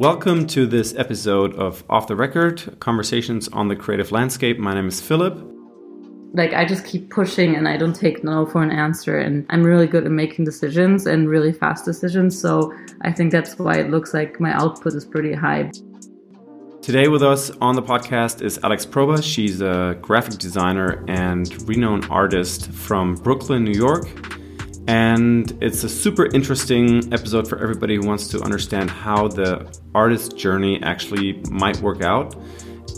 Welcome to this episode of Off the Record Conversations on the Creative Landscape. My name is Philipp. Like, I just keep pushing and I don't take no for an answer. And I'm really good at making decisions and really fast decisions. So I think that's why it looks like my output is pretty high. Today with us on the podcast is Alex Proba. She's a graphic designer and renowned artist from Brooklyn, New York. And it's a super interesting episode for everybody who wants to understand how the artist journey actually might work out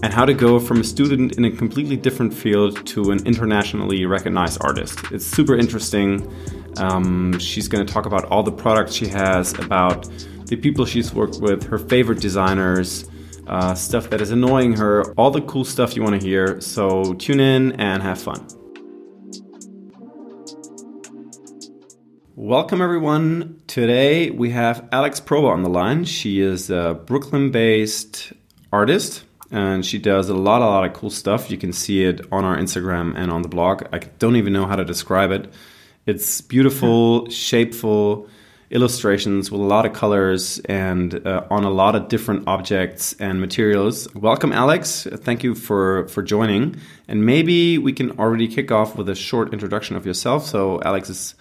and how to go from a student in a completely different field to an internationally recognized artist. It's super interesting. Um, she's going to talk about all the products she has, about the people she's worked with, her favorite designers, uh, stuff that is annoying her, all the cool stuff you want to hear. So tune in and have fun. Welcome, everyone. Today we have Alex Proba on the line. She is a Brooklyn based artist and she does a lot, a lot of cool stuff. You can see it on our Instagram and on the blog. I don't even know how to describe it. It's beautiful, shapeful illustrations with a lot of colors and uh, on a lot of different objects and materials. Welcome, Alex. Thank you for for joining. And maybe we can already kick off with a short introduction of yourself. So, Alex is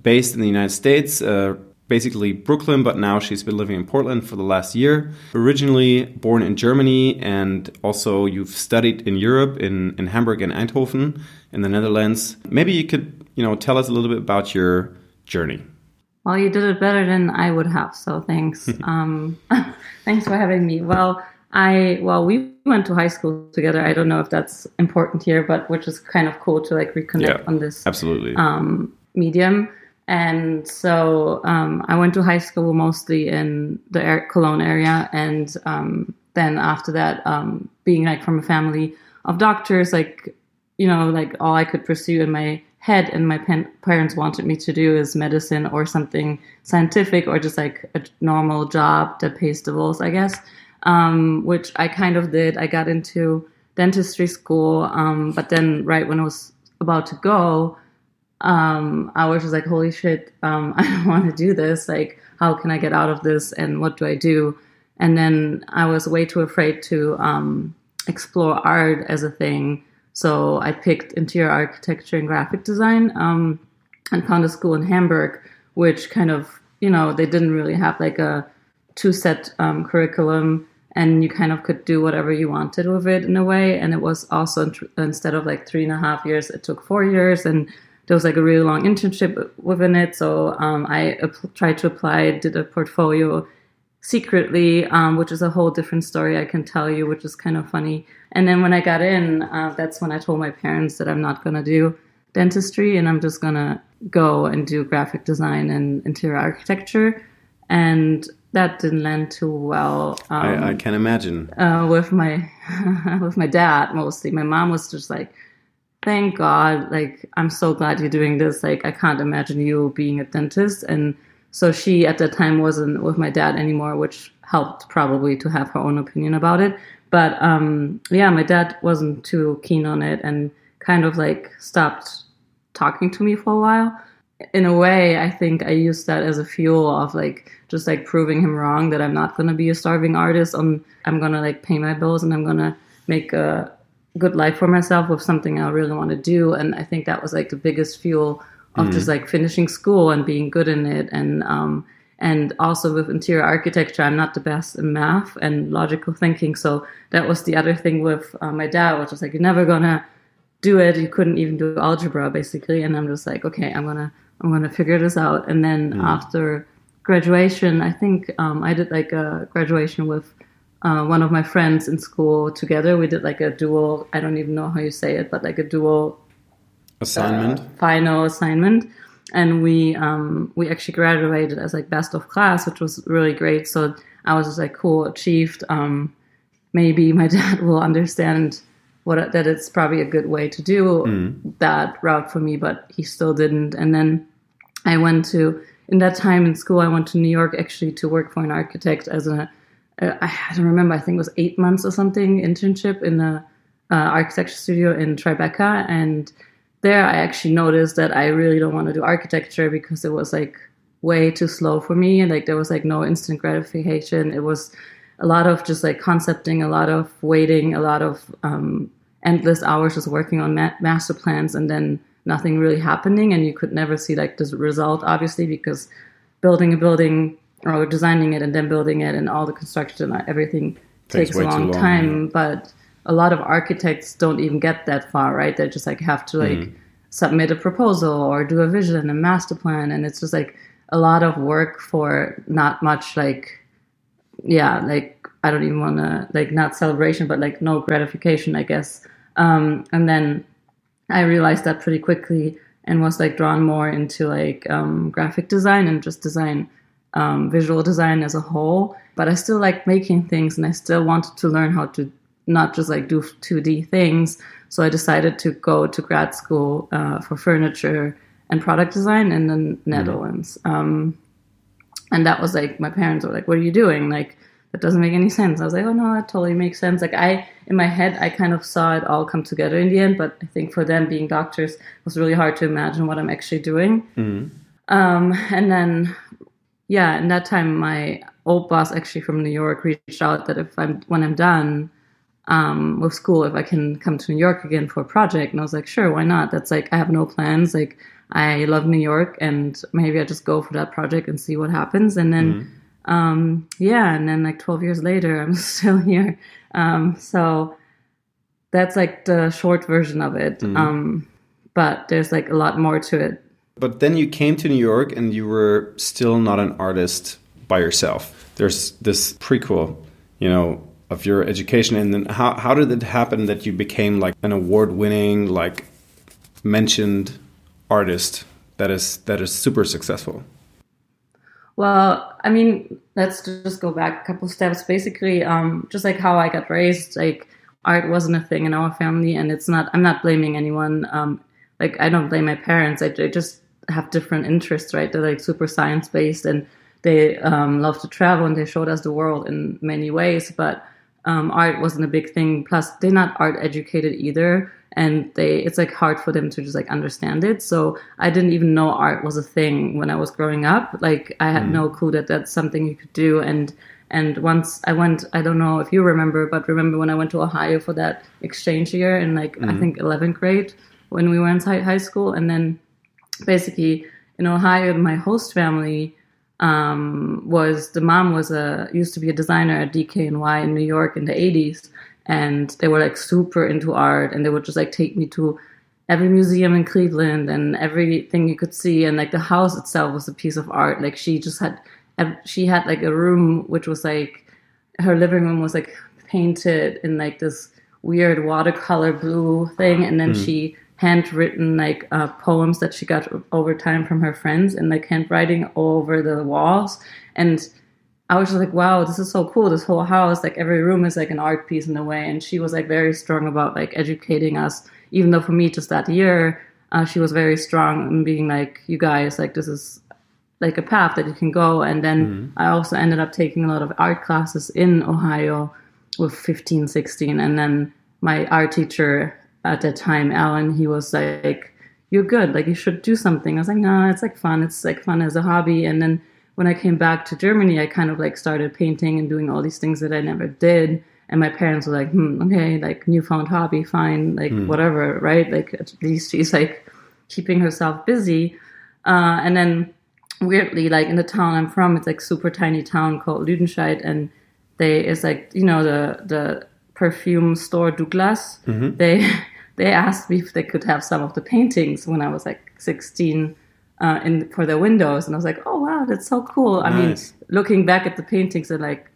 based in the United States, uh, basically Brooklyn, but now she's been living in Portland for the last year. Originally born in Germany, and also you've studied in Europe, in, in Hamburg and Eindhoven, in the Netherlands. Maybe you could, you know, tell us a little bit about your journey. Well, you did it better than I would have, so thanks. um, thanks for having me. Well, I well, we went to high school together. I don't know if that's important here, but which is kind of cool to like reconnect yeah, on this absolutely um, medium. And so um, I went to high school mostly in the Cologne area. And um, then after that, um, being like from a family of doctors, like, you know, like all I could pursue in my head and my parents wanted me to do is medicine or something scientific or just like a normal job that pays the bills, I guess, um, which I kind of did. I got into dentistry school, um, but then right when I was about to go, um, I was just like, holy shit, um, I don't want to do this. Like, how can I get out of this? And what do I do? And then I was way too afraid to um, explore art as a thing. So I picked interior architecture and graphic design um, and found a school in Hamburg, which kind of, you know, they didn't really have like a two set um, curriculum and you kind of could do whatever you wanted with it in a way. And it was also instead of like three and a half years, it took four years. And there was like a really long internship within it. So um, I tried to apply, did a portfolio secretly, um, which is a whole different story I can tell you, which is kind of funny. And then when I got in, uh, that's when I told my parents that I'm not going to do dentistry and I'm just going to go and do graphic design and interior architecture. And that didn't land too well. Um, I, I, can imagine. Uh, with my with my dad mostly. My mom was just like, thank God, like, I'm so glad you're doing this. Like, I can't imagine you being a dentist. And so she at that time wasn't with my dad anymore, which helped probably to have her own opinion about it. But um, yeah, my dad wasn't too keen on it and kind of like stopped talking to me for a while. In a way, I think I used that as a fuel of like just like proving him wrong that I'm not gonna be a starving artist. I'm I'm gonna like pay my bills and I'm gonna make a good life for myself with something I really want to do. And I think that was like the biggest fuel of mm. just like finishing school and being good in it. And, um, and also with interior architecture, I'm not the best in math and logical thinking. So that was the other thing with uh, my dad, which was like, you're never gonna do it. You couldn't even do algebra basically. And I'm just like, okay, I'm gonna, I'm gonna figure this out. And then mm. after graduation, I think, um, I did like a graduation with uh, one of my friends in school together. We did like a dual, I don't even know how you say it, but like a dual assignment, uh, final assignment. And we um, we actually graduated as like best of class, which was really great. So I was just like, cool, achieved. Um, maybe my dad will understand what that it's probably a good way to do mm. that route for me, but he still didn't. And then I went to in that time in school, I went to New York actually to work for an architect as a uh, I don't remember, I think it was eight months or something internship in a uh, architecture studio in Tribeca. And there I actually noticed that I really don't want to do architecture because it was like way too slow for me. And like there was like no instant gratification. It was a lot of just like concepting, a lot of waiting, a lot of um, endless hours just working on ma- master plans, and then nothing really happening. And you could never see like the result, obviously, because building a building or designing it and then building it and all the construction and everything Takes takes, a long, long, time. But a lot of architects don't even get that far, right? They just like have to like submit a proposal or do a vision, a master plan, and it's just like a lot of work for not much like yeah, like I don't even want to like not celebration, but like no gratification, I guess. Um, and then I realized that pretty quickly and was like drawn more into like um, graphic design and just design, um, visual design as a whole. But I still like making things, and I still wanted to learn how to not just like do 2D things. So I decided to go to grad school uh, for furniture and product design in the Netherlands. Um, and that was like my parents were like, "What are you doing?" Like that doesn't make any sense. I was like, "Oh no, that totally makes sense." Like I in my head, I kind of saw it all come together in the end. But I think for them being doctors, it was really hard to imagine what I'm actually doing. Um, and then yeah, in that time, my old boss actually from New York reached out that if I'm when I'm done um, with school, if I can come to New York again for a project, and I was like, sure, why not? That's like I have no plans. Like I love New York, and maybe I just go for that project and see what happens. And then um, yeah, and then like 12 years later, I'm still here. Um, so that's like the short version of it. Um, but there's like a lot more to it. But then you came to New York and you were still not an artist by yourself. There's this prequel, you know, of your education. And then how, how did it happen that you became like an award winning, like mentioned artist that is that is super successful? Well, I mean, let's just go back a couple steps. Basically, um, just like how I got raised, like art wasn't a thing in our family, and it's not. I'm not blaming anyone. Um, like I don't blame my parents. I, I just have different interests, right? They're like super science based, and they um, love to travel, and they showed us the world in many ways. But um, art wasn't a big thing. Plus, they're not art educated either, and they it's like hard for them to just like understand it. So I didn't even know art was a thing when I was growing up. Like I had no clue that that's something you could do. And and once I went, I don't know if you remember, but remember when I went to Ohio for that exchange year in like I think 11th grade when we were high high school, and then basically in Ohio, my host family um, was the mom was a used to be a designer at DKNY in New York in the 80s, and they were like super into art, and they would just like take me to every museum in Cleveland and everything you could see, and like the house itself was a piece of art. Like she just had, she had like a room which was like her living room was like painted in like this weird watercolor blue thing, and then she handwritten like uh, poems that she got over time from her friends and like handwriting all over the walls. And i was just like wow this is so cool. This whole house like every room is like an art piece in a way. And she was like very strong about like educating us. Even though for me just that year uh, she was very strong in being like you guys like this is like a path that you can go. And then i also ended up taking a lot of art classes in ohio with 15 16 and then my art teacher at that time alan he was like you're good like you should do something. I was like no it's like fun it's like fun as a hobby. And then when i came back to germany i kind of like started painting and doing all these things that i never did. And my parents were like hmm, okay like newfound hobby fine like whatever right? Like at least she's like keeping herself busy. Uh, and then weirdly like in the town i'm from it's like super tiny town called ludenscheid and they it's like you know the the perfume store douglas they they asked me if they could have some of the paintings when i was like 16 uh, in for their windows and i was like oh wow that's so cool i mean looking back at the paintings they're like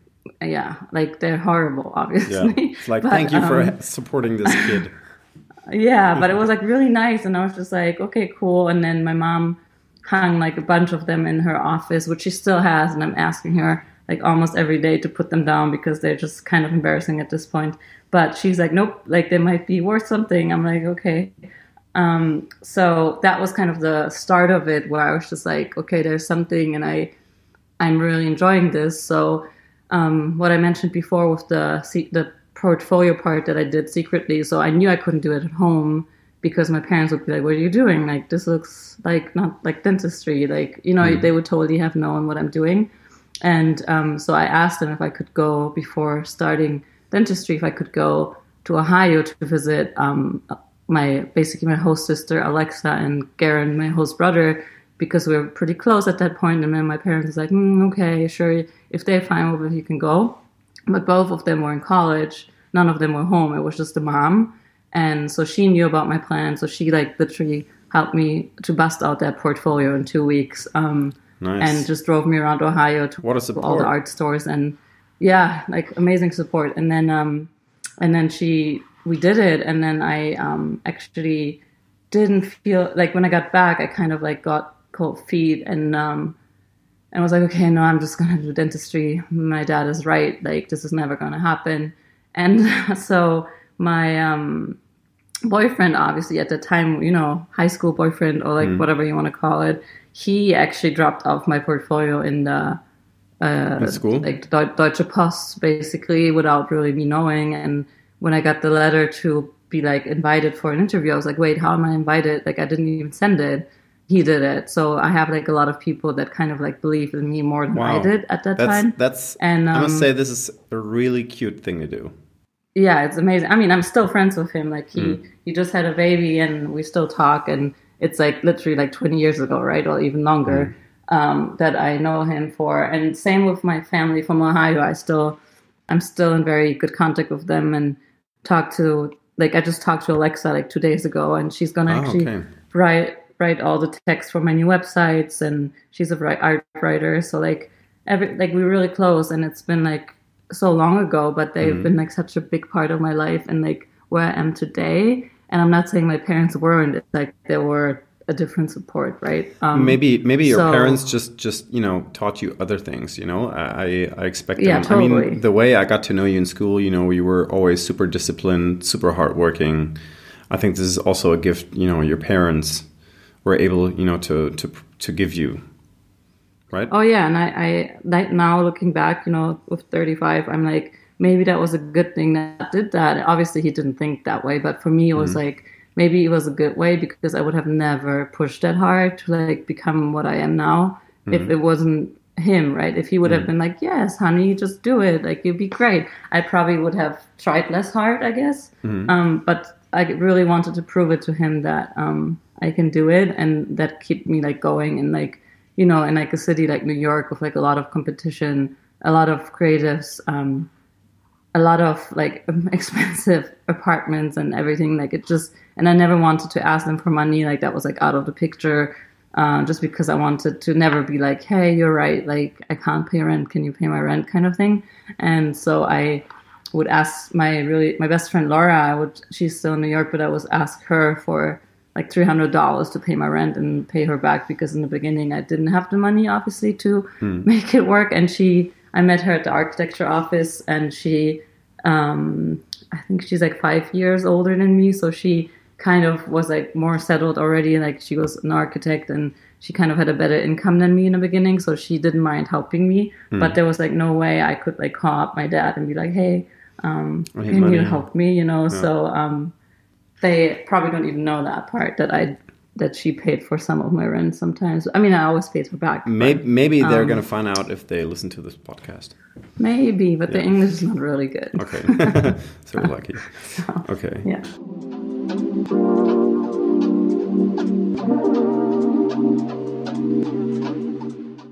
yeah like they're horrible obviously Yeah. It's like, But, thank you for um, supporting this kid. yeah, but it was like really nice, and I was just like, okay, cool. And then my mom hung like a bunch of them in her office, which she still has, and I'm asking her like almost every day to put them down because they're just kind of embarrassing at this point. But she's like, nope, like they might be worth something. I'm like, okay. Um, so that was kind of the start of it, where I was just like, okay, there's something, and I, I'm really enjoying this. So um, what I mentioned before with the the portfolio part that I did secretly. So I knew I couldn't do it at home because my parents would be like, "What are you doing? Like this looks like not like dentistry. Like you know, Mm. they would totally have known what I'm doing." And um, so I asked them if I could go before starting dentistry, if I could go to Ohio to visit um, my basically my host sister Alexa and Garen, my host brother, because we were pretty close at that point. And then my parents was like, mm, "Okay, sure, if they're fine with it, you can go." But both of them were in college. None of them were home. It was just the mom, and so she knew about my plan. So she like literally helped me to bust out that portfolio in two weeks. Um, Nice. and just drove me around Ohio to to all the art stores and yeah, like amazing support. And then um and then she we did it and then I um actually didn't feel like when I got back I kind of like got cold feet and um and I was like, okay, no, I'm just gonna do dentistry. My dad is right, like this is never gonna happen. And so my um boyfriend obviously at the time you know high school boyfriend or like whatever you want to call it he actually dropped off my portfolio in the uh, In school? like Deu- Deutsche Post basically without really me knowing and when I got the letter to be like invited for an interview I was like wait how am I invited like I didn't even send it he did it so I have like a lot of people that kind of like believe in me more than I did at that that's time that's. And, I must um, say, this is a really cute thing to do. yeah it's amazing i mean i'm still friends with him like he Mm. he just had a baby and we still talk and it's like literally like 20 years ago right or even longer Mm. Um, that i know him for and same with my family from ohio i still i'm still in very good contact with them and talk to like i just talked to alexa like two days ago and she's gonna Oh, actually okay. write write all the text for my new websites and she's a art writer so like every like we're really close and it's been like so long ago but they've Mm-hmm. been like such a big part of my life and like where i am today and i'm not saying my parents weren't like they were a different support right um Maybe maybe your so- parents just just you know taught you other things. You know, I I expect. Yeah, them. I mean, the way I got to know you in school, you know, you were always super disciplined, super hardworking. I think this is also a gift. You know, your parents were able, you know, to to to give you, right? Oh yeah, and I, I like now looking back, you know, with 35, I'm like, maybe that was a good thing that I did that. Obviously, he didn't think that way, but for me, it was like maybe it was a good way because I would have never pushed that hard to like become what I am now if it wasn't him, right? If he would have been like, yes, honey, just do it, like you'd be great. I probably would have tried less hard, I guess. Um, but I really wanted to prove it to him that um, I can do it, and that kept me like going and like you know, in like a city like New York with like a lot of competition, a lot of creatives, um, a lot of like expensive apartments and everything. Like it just, and I never wanted to ask them for money. Like that was like out of the picture, uh, just because I wanted to never be like, hey, you're right. Like I can't pay rent. Can you pay my rent? Kind of thing. And so I would ask my really my best friend Laura. I would she's still in New York, but I was ask her for like three hundred dollars to pay my rent and pay her back because in the beginning I didn't have the money obviously to make it work. And she, I met her at the architecture office, and she, um, I think she's like five years older than me, so she kind of was like more settled already. Like she was an architect and she kind of had a better income than me in the beginning, so she didn't mind helping me. But there was like no way I could like call up my dad and be like, hey. Um, can you help me? You know, so um, they probably don't even know that part that I that she paid for some of my rent sometimes. I mean, I always paid her back. but Maybe, maybe they're um, gonna find out if they listen to this podcast. maybe, but the English is not really good. Okay, so we're lucky. Okay. Yeah.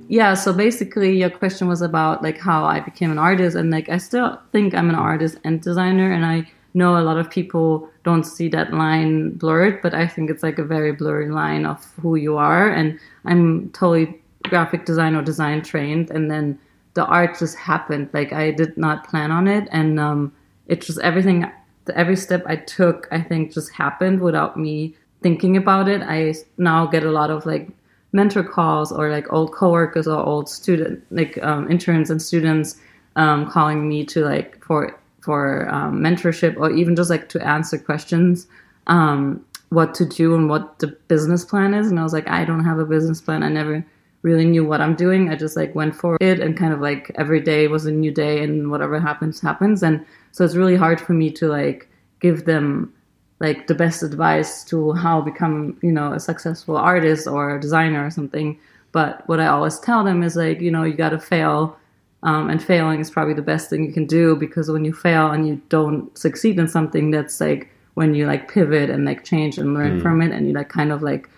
Yeah, so basically your question was about like how I became an artist and like I still think I'm an artist and designer and I know a lot of people don't see that line blurred, but I think it's like a very blurry line of who you are and I'm totally graphic design or design trained and then the art just happened. Like I did not plan on it and um it just everything every step I took I think just happened without me thinking about it. I now get a lot of like mentor calls or like old coworkers or old student like um, interns and students um, calling me to like for for um, mentorship or even just like to answer questions um, what to do and what the business plan is. And i was like i don't have a business plan. I never really knew what i'm doing. I just like went for it and kind of like every day was a new day and whatever happens happens. And so it's really hard for me to like give them like the best advice to how become you know a successful artist or a designer or something. But what i always tell them is like you know you got to fail um, and failing is probably the best thing you can do because when you fail and you don't succeed in something that's like when you like pivot and like change and learn from it and you like kind of like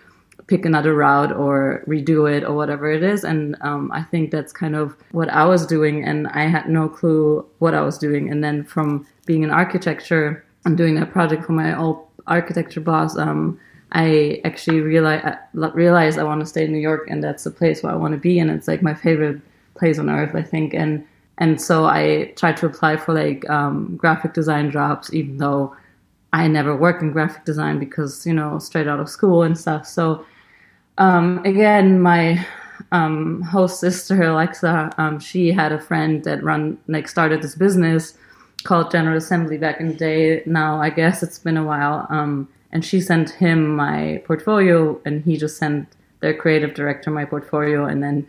pick another route or redo it or whatever it is. And um, I think that's kind of what I was doing, and I had no clue what I was doing. And then from being in architecture and doing that project for my old architecture boss, um, I actually realized realized I want to stay in New York, and that's the place where I want to be, and it's like my favorite place on earth, I think. And and so I tried to apply for like um, graphic design jobs, even though I never worked in graphic design because you know straight out of school and stuff. So um, again, my um, host sister Alexa, um, she had a friend that run like started this business called General Assembly back in the day. Now I guess it's been a while. Um, and she sent him my portfolio, and he just sent their creative director my portfolio, and then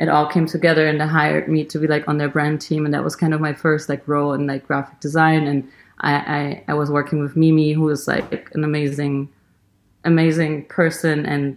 it all came together, and they hired me to be like on their brand team, and that was kind of my first like role in like graphic design, and I I, I was working with Mimi, who is like an amazing, amazing person and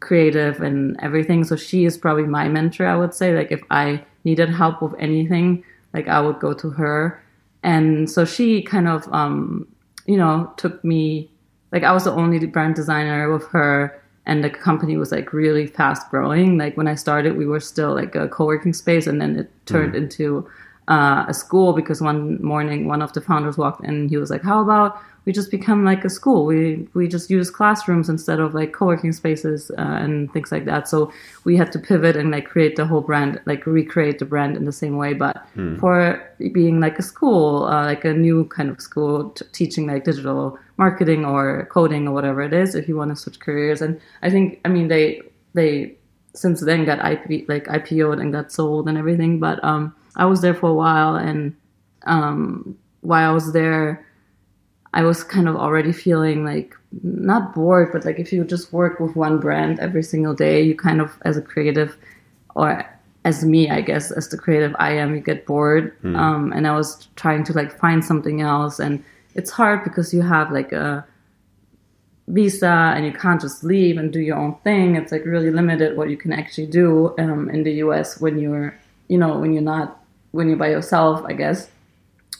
creative and everything. So she is probably my mentor, I would say. Like if I needed help with anything, like I would go to her. And so she kind of, um, you know, took me, like I was the only brand designer with her and the company was like really fast growing. Like when I started, we were still like a co-working space and then it turned Mm-hmm. into uh, a school because one morning one of the founders walked in and he was like, how about we just become like a school. We we just use classrooms instead of like co-working spaces uh, and things like that. So we had to pivot and like create the whole brand, like recreate the brand in the same way, but for being like a school, uh, like a new kind of school, t- teaching like digital marketing or coding or whatever it is. If you want to switch careers, and I think I mean they they since then got IP like IPO'd and got sold and everything. But um, I was there for a while, and um, while I was there, I was kind of already feeling like not bored, but like if you just work with one brand every single day, you kind of as a creative or as me, I guess, as the creative I am, you get bored. Um, and I was trying to like find something else, and it's hard because you have like a visa and you can't just leave and do your own thing. It's like really limited what you can actually do um, in the US when you're, you know, when you're not, when you're by yourself, I guess.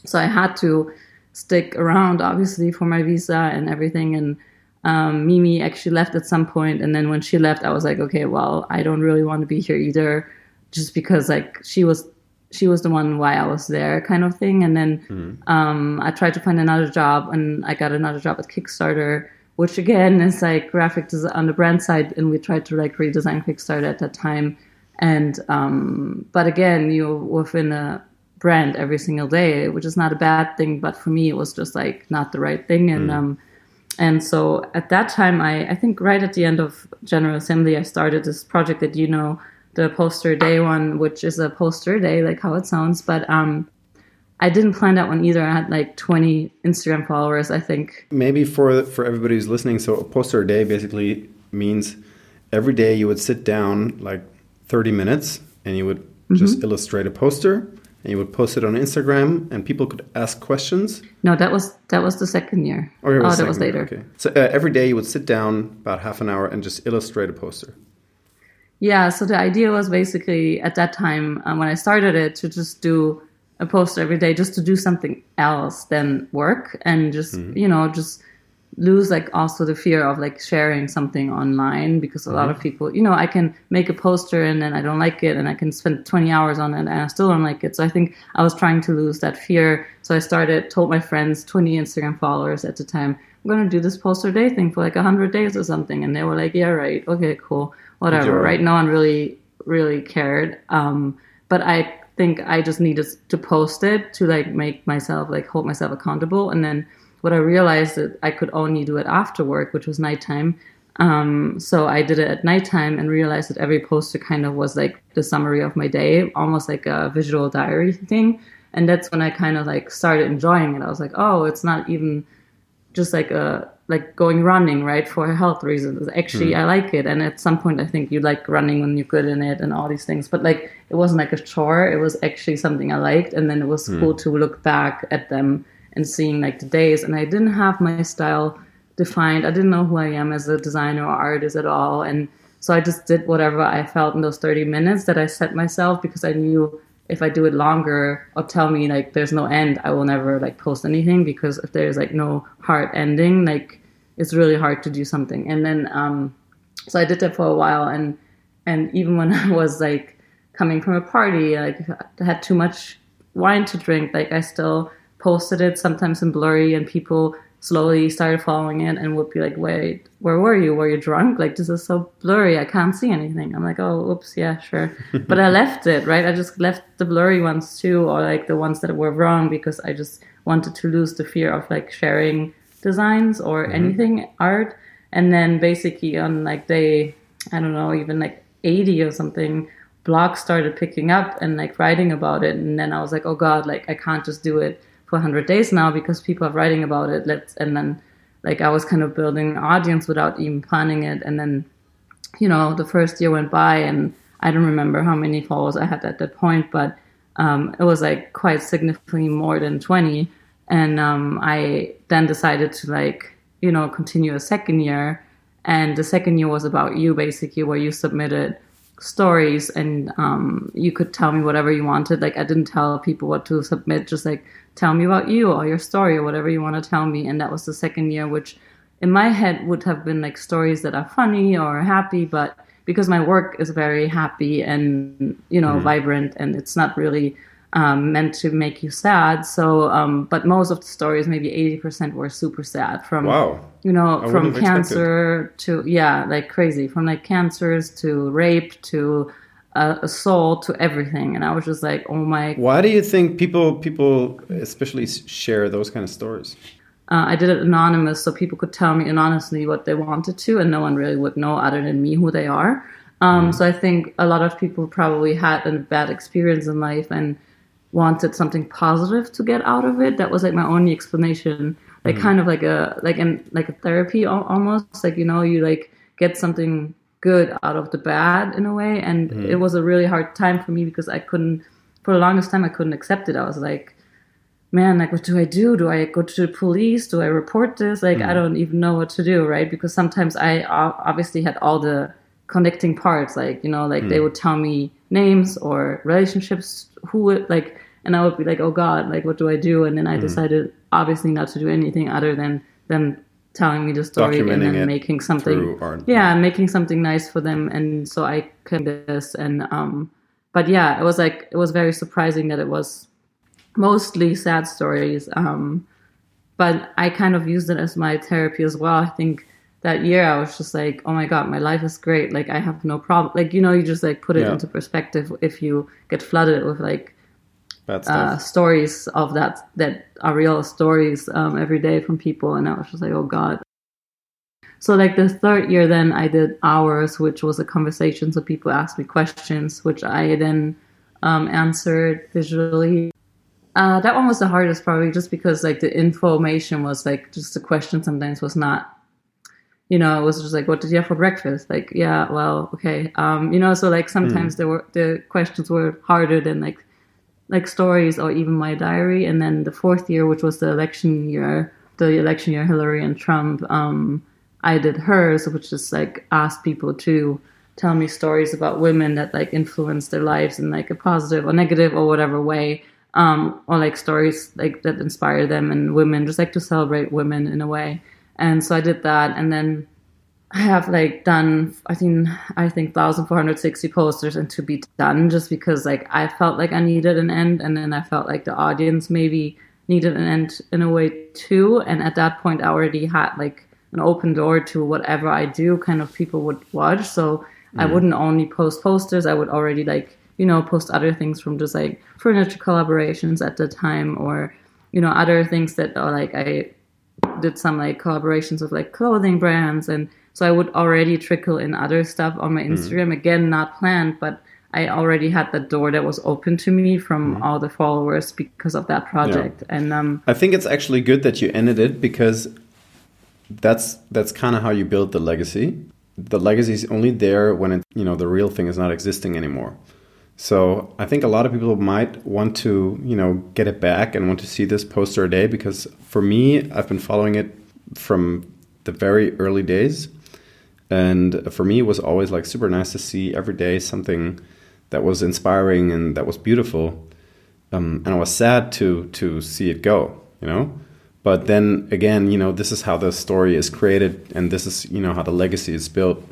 So I had to stick around, obviously, for my visa and everything. And um, Mimi actually left at some point, and then when she left, I was like, okay, well, I don't really want to be here either, just because like she was she was the one why I was there, kind of thing. And then um, I tried to find another job, and I got another job at Kickstarter, which again is like graphic design on the brand side, and we tried to like redesign Kickstarter at that time. And um, but again, you're within a brand every single day, which is not a bad thing. But for me, it was just like not the right thing, and um, and so at that time, I, I think right at the end of General Assembly, I started this project that you know, the Poster Day one, which is a poster day, like how it sounds. But um, I didn't plan that one either. I had like 20 Instagram followers, I think. Maybe for for everybody who's listening, so a poster day basically means every day you would sit down like 30 minutes and you would just illustrate a poster and you would post it on Instagram and people could ask questions. No, that was that was the second year. Or oh, was that was later. Okay. So uh, every day you would sit down about half an hour and just illustrate a poster. Yeah, so the idea was basically at that time um, when I started it to just do a poster every day, just to do something else than work and just, you know, just lose like also the fear of like sharing something online because a lot of people, you know, I can make a poster and then I don't like it and I can spend 20 hours on it and I still don't like it. So I think I was trying to lose that fear. So I started, told my friends, 20 Instagram followers at the time, I'm going to do this poster day thing for like 100 days or something. And they were like, yeah, right. Okay, cool. Whatever. Right. No one really, really cared. Um, but I think I just needed to post it to like make myself, like hold myself accountable. And then what I realized that I could only do it after work, which was nighttime. Um, so I did it at nighttime and realized that every poster kind of was like the summary of my day, almost like a visual diary thing. And that's when I kind of like started enjoying it. I was like, oh, it's not even just like a like going running right for health reasons. Actually hmm. i like it. And at some point i think you like running when you're good in it and all these things. But like it wasn't like a chore. It was actually something i liked. And then it was hmm. cool to look back at them and seeing like the days. And I didn't have my style defined. I didn't know who I am as a designer or artist at all. And so I just did whatever I felt in those 30 minutes that I set myself because I knew if I do it longer or tell me like there's no end, I will never like post anything because if there's like no hard ending, like it's really hard to do something. And then um so I did that for a while and and even when I was like coming from a party, like I had too much wine to drink, like I still posted it sometimes in blurry and people slowly started following it and would be like, wait, where were you? Were you drunk? Like, this is so blurry. I can't see anything. I'm like, oh, oops, yeah, sure. but I left it, right? I just left the blurry ones too, or like the ones that were wrong because I just wanted to lose the fear of like sharing designs or mm-hmm. anything art. And then basically on like day, I don't know, even like 80 or something, blogs started picking up and like writing about it. And then I was like, oh God, like I can't just do it for 100 days now because people are writing about it. Let's and then like I was kind of building an audience without even planning it. And then you know the first year went by and I don't remember how many followers I had at that point, but um, it was like quite significantly more than 20. And um, I then decided to like you know continue a second year. And the second year was about you basically, where you submitted stories and um, you could tell me whatever you wanted. Like I didn't tell people what to submit, just like tell me about you or your story or whatever you want to tell me. And that was the second year, which in my head would have been like stories that are funny or happy, but because my work is very happy and you know mm. vibrant and it's not really um, meant to make you sad. So, um, but most of the stories, maybe eighty percent, were super sad. From wow, you know, I from cancer to yeah, like crazy. From like cancers to rape to uh, assault to everything, and I was just like, oh my. Why do you think people people especially share those kind of stories? Uh, I did it anonymous, so people could tell me anonymously what they wanted to, and no one really would know other than me who they are. Um, mm. So I think a lot of people probably had a bad experience in life and wanted something positive to get out of it. That was like my only explanation, like mm. kind of like a like in like a therapy almost. Like you know, you like get something good out of the bad in a way. And mm. it was a really hard time for me because I couldn't, for the longest time, I couldn't accept it. I was like, man, like, what do I do? Do I go to the police? Do I report this? Like, mm. I don't even know what to do, right? Because sometimes I obviously had all the connecting parts, like, you know, like mm. they would tell me names or relationships, who would, like, and I would be like, oh God, like, what do I do? And then I mm. decided, obviously, not to do anything other than them telling me the story and then making something yeah making something nice for them and so i can this and um but yeah it was like it was very surprising that it was mostly sad stories um but i kind of used it as my therapy as well i think that year i was just like oh my god my life is great like i have no problem like you know you just like put it yeah. into perspective if you get flooded with like uh, stories of that that are real stories um, every day from people, and I was just like, oh god. So like the third year, then I did ours, which was a conversation. So people asked me questions, which I then um, answered visually. Uh, that one was the hardest, probably just because like the information was like just the question sometimes was not you know, it was just like, what did you have for breakfast? Like, yeah, well, okay. Um, you know, so like sometimes mm. there were the questions were harder than like like stories or even my diary. And then the fourth year, which was the election year, the election year Hillary and Trump, um, I did hers, which is like asked people to tell me stories about women that like influence their lives in like a positive or negative or whatever way. Um, or like stories like that inspire them and women, just like to celebrate women in a way. And so I did that, and then I have like done I think I think 1460 posters and to be done just because like I felt like I needed an end and then I felt like the audience maybe needed an end in a way too. And at that point I already had like an open door to whatever I do kind of people would watch. So mm. I wouldn't only post posters. I would already like you know post other things from just like furniture collaborations at the time or you know other things that are like I did some like collaborations with like clothing brands and so I would already trickle in other stuff on my hmm. Instagram. Mm. Again, not planned, but I already had the door that was open to me from mm. all the followers because of that project. Yeah. And um, I think it's actually good that you ended it because that's that's kind of how you build the legacy. The legacy is only there when it, you know the real thing is not existing anymore. So I think a lot of people might want to, you know, get it back and want to see this poster a day because for me, I've been following it from the very early days. And for me, it was always like super nice to see every day something that was inspiring and that was beautiful. Um, and I was sad to to see it go, you know. But then again, you know, this is how the story is created, and this is you know how the legacy is built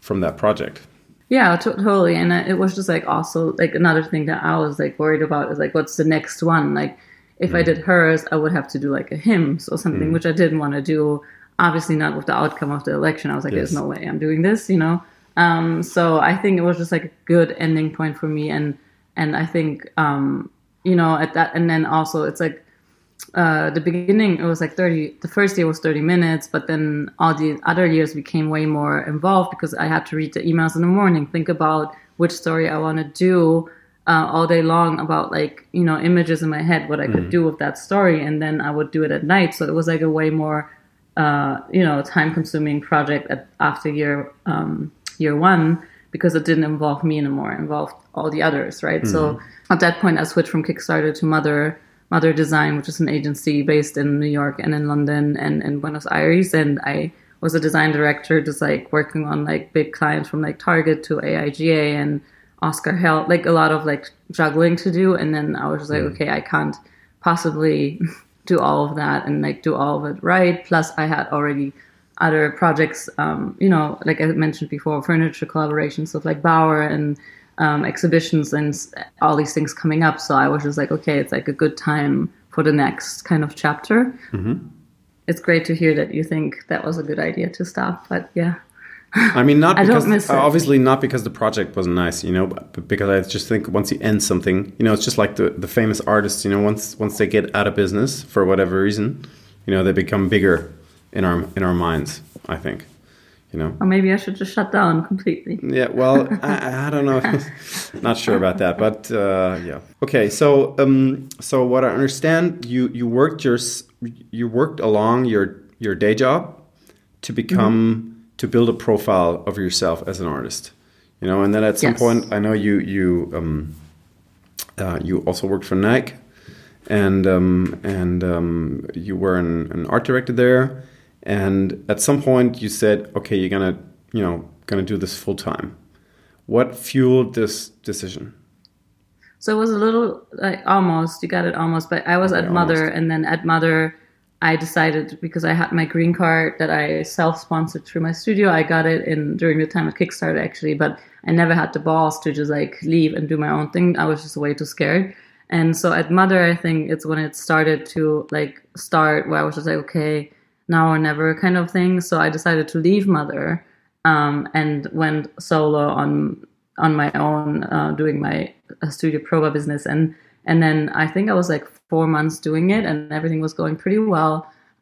from that project. Yeah, t- totally. And it was just like also like another thing that I was like worried about is like what's the next one? Like if mm. I did hers, I would have to do like a hims or something, mm. which I didn't want to do. Obviously, not with the outcome of the election. I was like, yes. there's no way I'm doing this, you know. Um, so I think it was just like a good ending point for me, and and I think um, you know at that, and then also it's like uh, the beginning it was like 30 the first year was 30 minutes but then all the other years became way more involved because i had to read the emails in the morning think about which story i want to do uh, all day long about like you know images in my head what i could mm. do with that story and then i would do it at night so it was like a way more uh, you know time consuming project at, after year um, year one because it didn't involve me anymore it involved all the others right mm. so at that point i switched from kickstarter to mother Mother Design, which is an agency based in New York and in London and in Buenos Aires. And I was a design director, just like working on like big clients from like Target to AIGA and Oscar Health, like a lot of like juggling to do. And then I was just like, mm. okay, I can't possibly do all of that and like do all of it right. Plus, I had already other projects, um, you know, like I mentioned before, furniture collaborations with like Bauer and um, exhibitions and all these things coming up. So I was just like, okay, it's like a good time for the next kind of chapter. Mm-hmm. It's great to hear that you think that was a good idea to stop, but yeah. I mean, not because obviously not because the project wasn't nice, you know, but because I just think once you end something, you know, it's just like the the famous artists, you know, once once they get out of business for whatever reason, you know, they become bigger in our in our minds. I think you know. Or maybe I should just shut down completely. Yeah, well, I, I, don't know. Not sure about that, but uh, yeah. Okay, so um, so what I understand, you you worked your you worked along your your day job to become mm-hmm. To build a profile of yourself as an artist, you know, and then at some yes. point, I know you you um, uh, you also worked for Nike, and um, and um, you were an, an art director there and at some point, you said, "Okay, you're gonna, you know, gonna do this full time." What fueled this decision? So it was a little like almost you got it almost, but I was okay, at Mother, almost. and then at Mother, I decided because I had my green card that I self-sponsored through my studio. I got it in during the time of Kickstarter actually, but I never had the balls to just like leave and do my own thing. I was just way too scared. And so at Mother, I think it's when it started to like start where I was just like, okay, now or never kind of thing. So I decided to leave Mother um, and went solo on on my own, uh, doing my uh, Studio Proba business. And and then I think I was like four months doing it, and everything was going pretty well.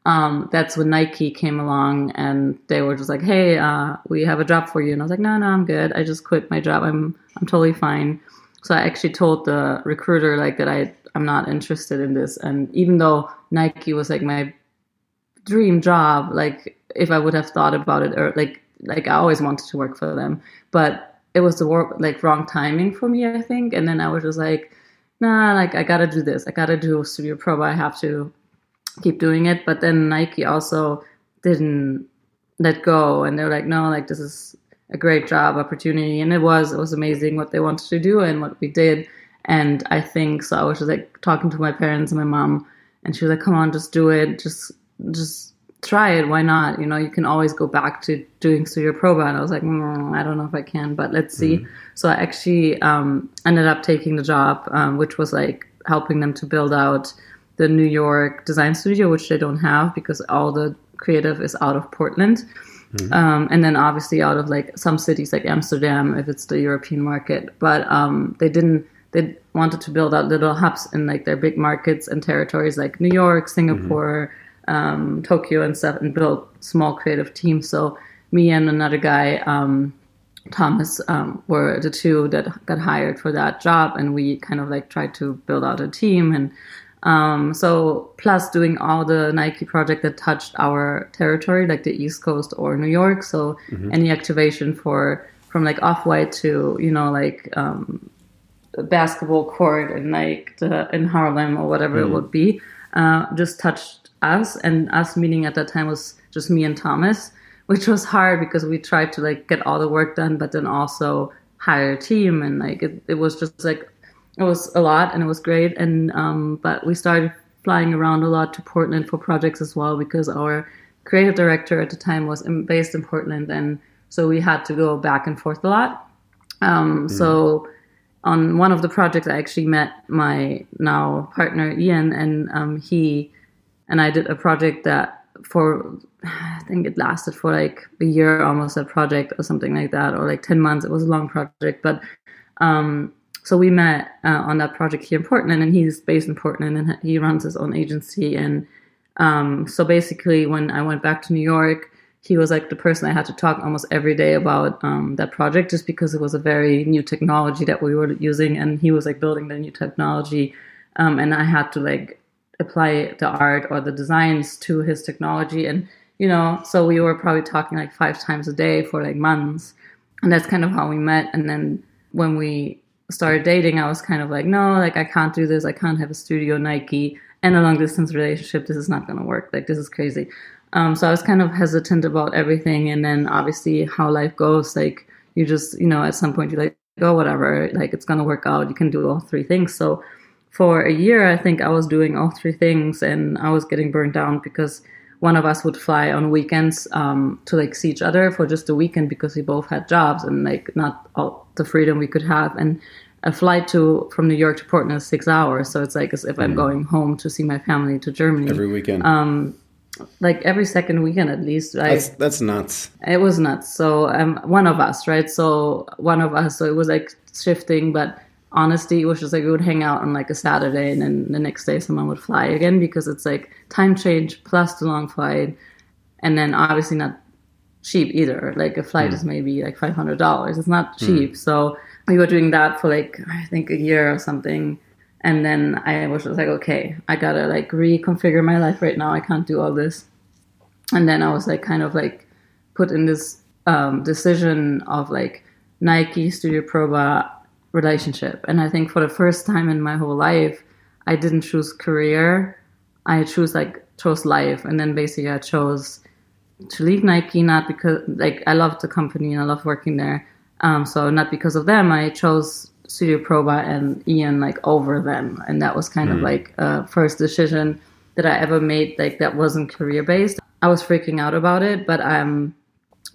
Um, that's when Nike came along and they were just like, "Hey, uh, we have a job for you." And I was like, "No, no, I'm good. I just quit my job. I'm I'm totally fine." So I actually told the recruiter like that I I'm not interested in this. And even though Nike was like my dream job like if i would have thought about it or like like i always wanted to work for them but it was the work like wrong timing for me i think and then i was just like nah like i gotta do this i gotta do studio pro i have to keep doing it. But then nike also didn't let go and they were like no like this is a great job opportunity. And it was it was amazing what they wanted to do and what we did. And i think so i was just like talking to my parents and my mom and she was like come on just do it just just try it. Why not? You know, you can always go back to doing Studio Proba. And I was like, mm, I don't know if I can, but let's see. Mm-hmm. So I actually um, ended up taking the job, um, which was like helping them to build out the New York design studio, which they don't have because all the creative is out of Portland. Mm-hmm. Um, and then obviously out of like some cities like Amsterdam, if it's the European market. But um, they didn't. They wanted to build out little hubs in like their big markets and territories like New York, Singapore, mm-hmm um, Tokyo and stuff and built small creative teams. So me and another guy, um, Thomas, um, were the two that got hired for that job, and we kind of like tried to build out a team. And um, so plus doing all the Nike project that touched our territory, like the East Coast or New York. So mm-hmm. any activation for from like Off White to you know like um, basketball court in like the, in Harlem or whatever it would be, uh, just touched us. And us meeting at that time was just me and Thomas, which was hard because we tried to like get all the work done, but then also hire a team and like it, it was just like it was a lot and it was great. And um, but we started flying around a lot to Portland for projects as well because our creative director at the time was based in Portland, and so we had to go back and forth a lot. Um, So on one of the projects, I actually met my now partner Ian, and um, he and I did a project that for I think it lasted for like a year almost a project or something like that, or like ten months. It was a long project, but um, so we met uh, on that project here in Portland, and he's based in Portland, and he runs his own agency. And um, so basically, when I went back to New York, he was like the person I had to talk almost every day about um, that project, just because it was a very new technology that we were using, and he was like building the new technology, um, and I had to like apply the art or the designs to his technology, and you know, so we were probably talking like five times a day for like months, and that's kind of how we met. And then when we started dating, I was kind of like, no, like I can't do this. I can't have a studio, Nike, and a long distance relationship. This is not going to work. Like this is crazy. Um, so I was kind of hesitant about everything, and then obviously how life goes. Like you just, you know, at some point you're like, oh, whatever. Like it's going to work out. You can do all three things. So for a year, I think I was doing all three things, and I was getting burned down because one of us would fly on weekends um, to like see each other for just a weekend because we both had jobs and like not all the freedom we could have. And a flight to from New York to Portland is six hours, so it's like as if I'm going home to see my family to Germany Every weekend. like every second weekend at least. I, that's that's nuts. it was nuts. So um, one of us, right? So one of us. So it was like shifting, but honesty was just like we would hang out on like a Saturday, and then the next day someone would fly again because it's like time change plus the long flight, and then obviously not cheap either. Like a flight is maybe like five hundred dollars. It's not cheap. So we were doing that for like I think a year or something. And then I was just like, okay, I gotta like reconfigure my life right now. I can't do all this. And then I was like, kind of like put in this um, decision of like Nike Studio Proba relationship. And I think for the first time in my whole life, I didn't choose career. I chose like chose life. And then basically I chose to leave Nike, not because like I loved the company and I love working there. Um, so not because of them, I chose Studio Proba and Ian like over them, and that was kind of like a first decision that I ever made like that wasn't career based. I was freaking out about it, but um,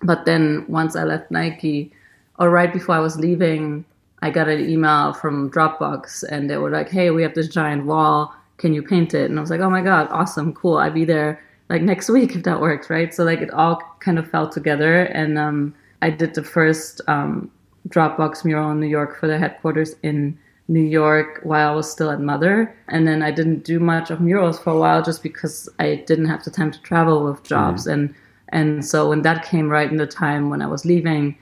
but then once I left Nike, or right before I was leaving, I got an email from Dropbox, and they were like, "Hey, we have this giant wall. Can you paint it?" And I was like, "Oh my god, awesome, cool! I'd be there like next week if that works, right?" So like it all kind of fell together, and um, I did the first um, Dropbox mural in New York for their headquarters in New York while I was still at Mother. And then I didn't do much of murals for a while just because I didn't have the time to travel with jobs. And and so when that came right in the time when I was leaving,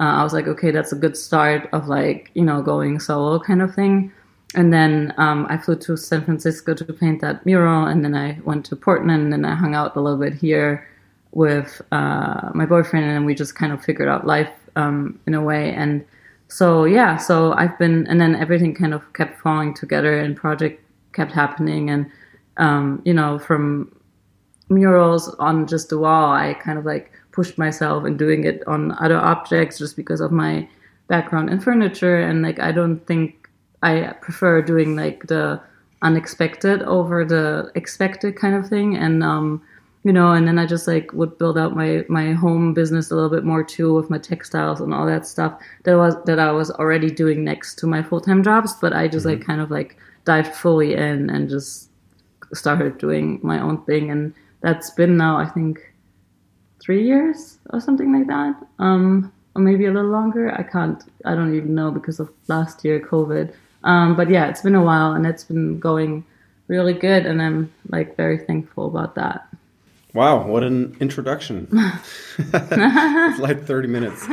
uh, I was like, okay, that's a good start of like, you know, going solo kind of thing. And then um, I flew to San Francisco to paint that mural. And then I went to Portland and then I hung out a little bit here with uh, my boyfriend. And we just kind of figured out life um, in a way. And so yeah so i've been and then everything kind of kept falling together and project kept happening and um, you know from murals on just the wall i kind of like pushed myself in doing it on other objects just because of my background in furniture. And like i don't think i prefer doing like the unexpected over the expected kind of thing. And um you know and then i just like would build out my my home business a little bit more too with my textiles and all that stuff that was that i was already doing next to my full-time jobs. But i just like kind of like dived fully in and just started doing my own thing. And that's been now i think three years or something like that um or maybe a little longer i can't i don't even know because of last year covid um but yeah it's been a while and it's been going really good and i'm like very thankful about that Wow, what an introduction! it's like thirty minutes,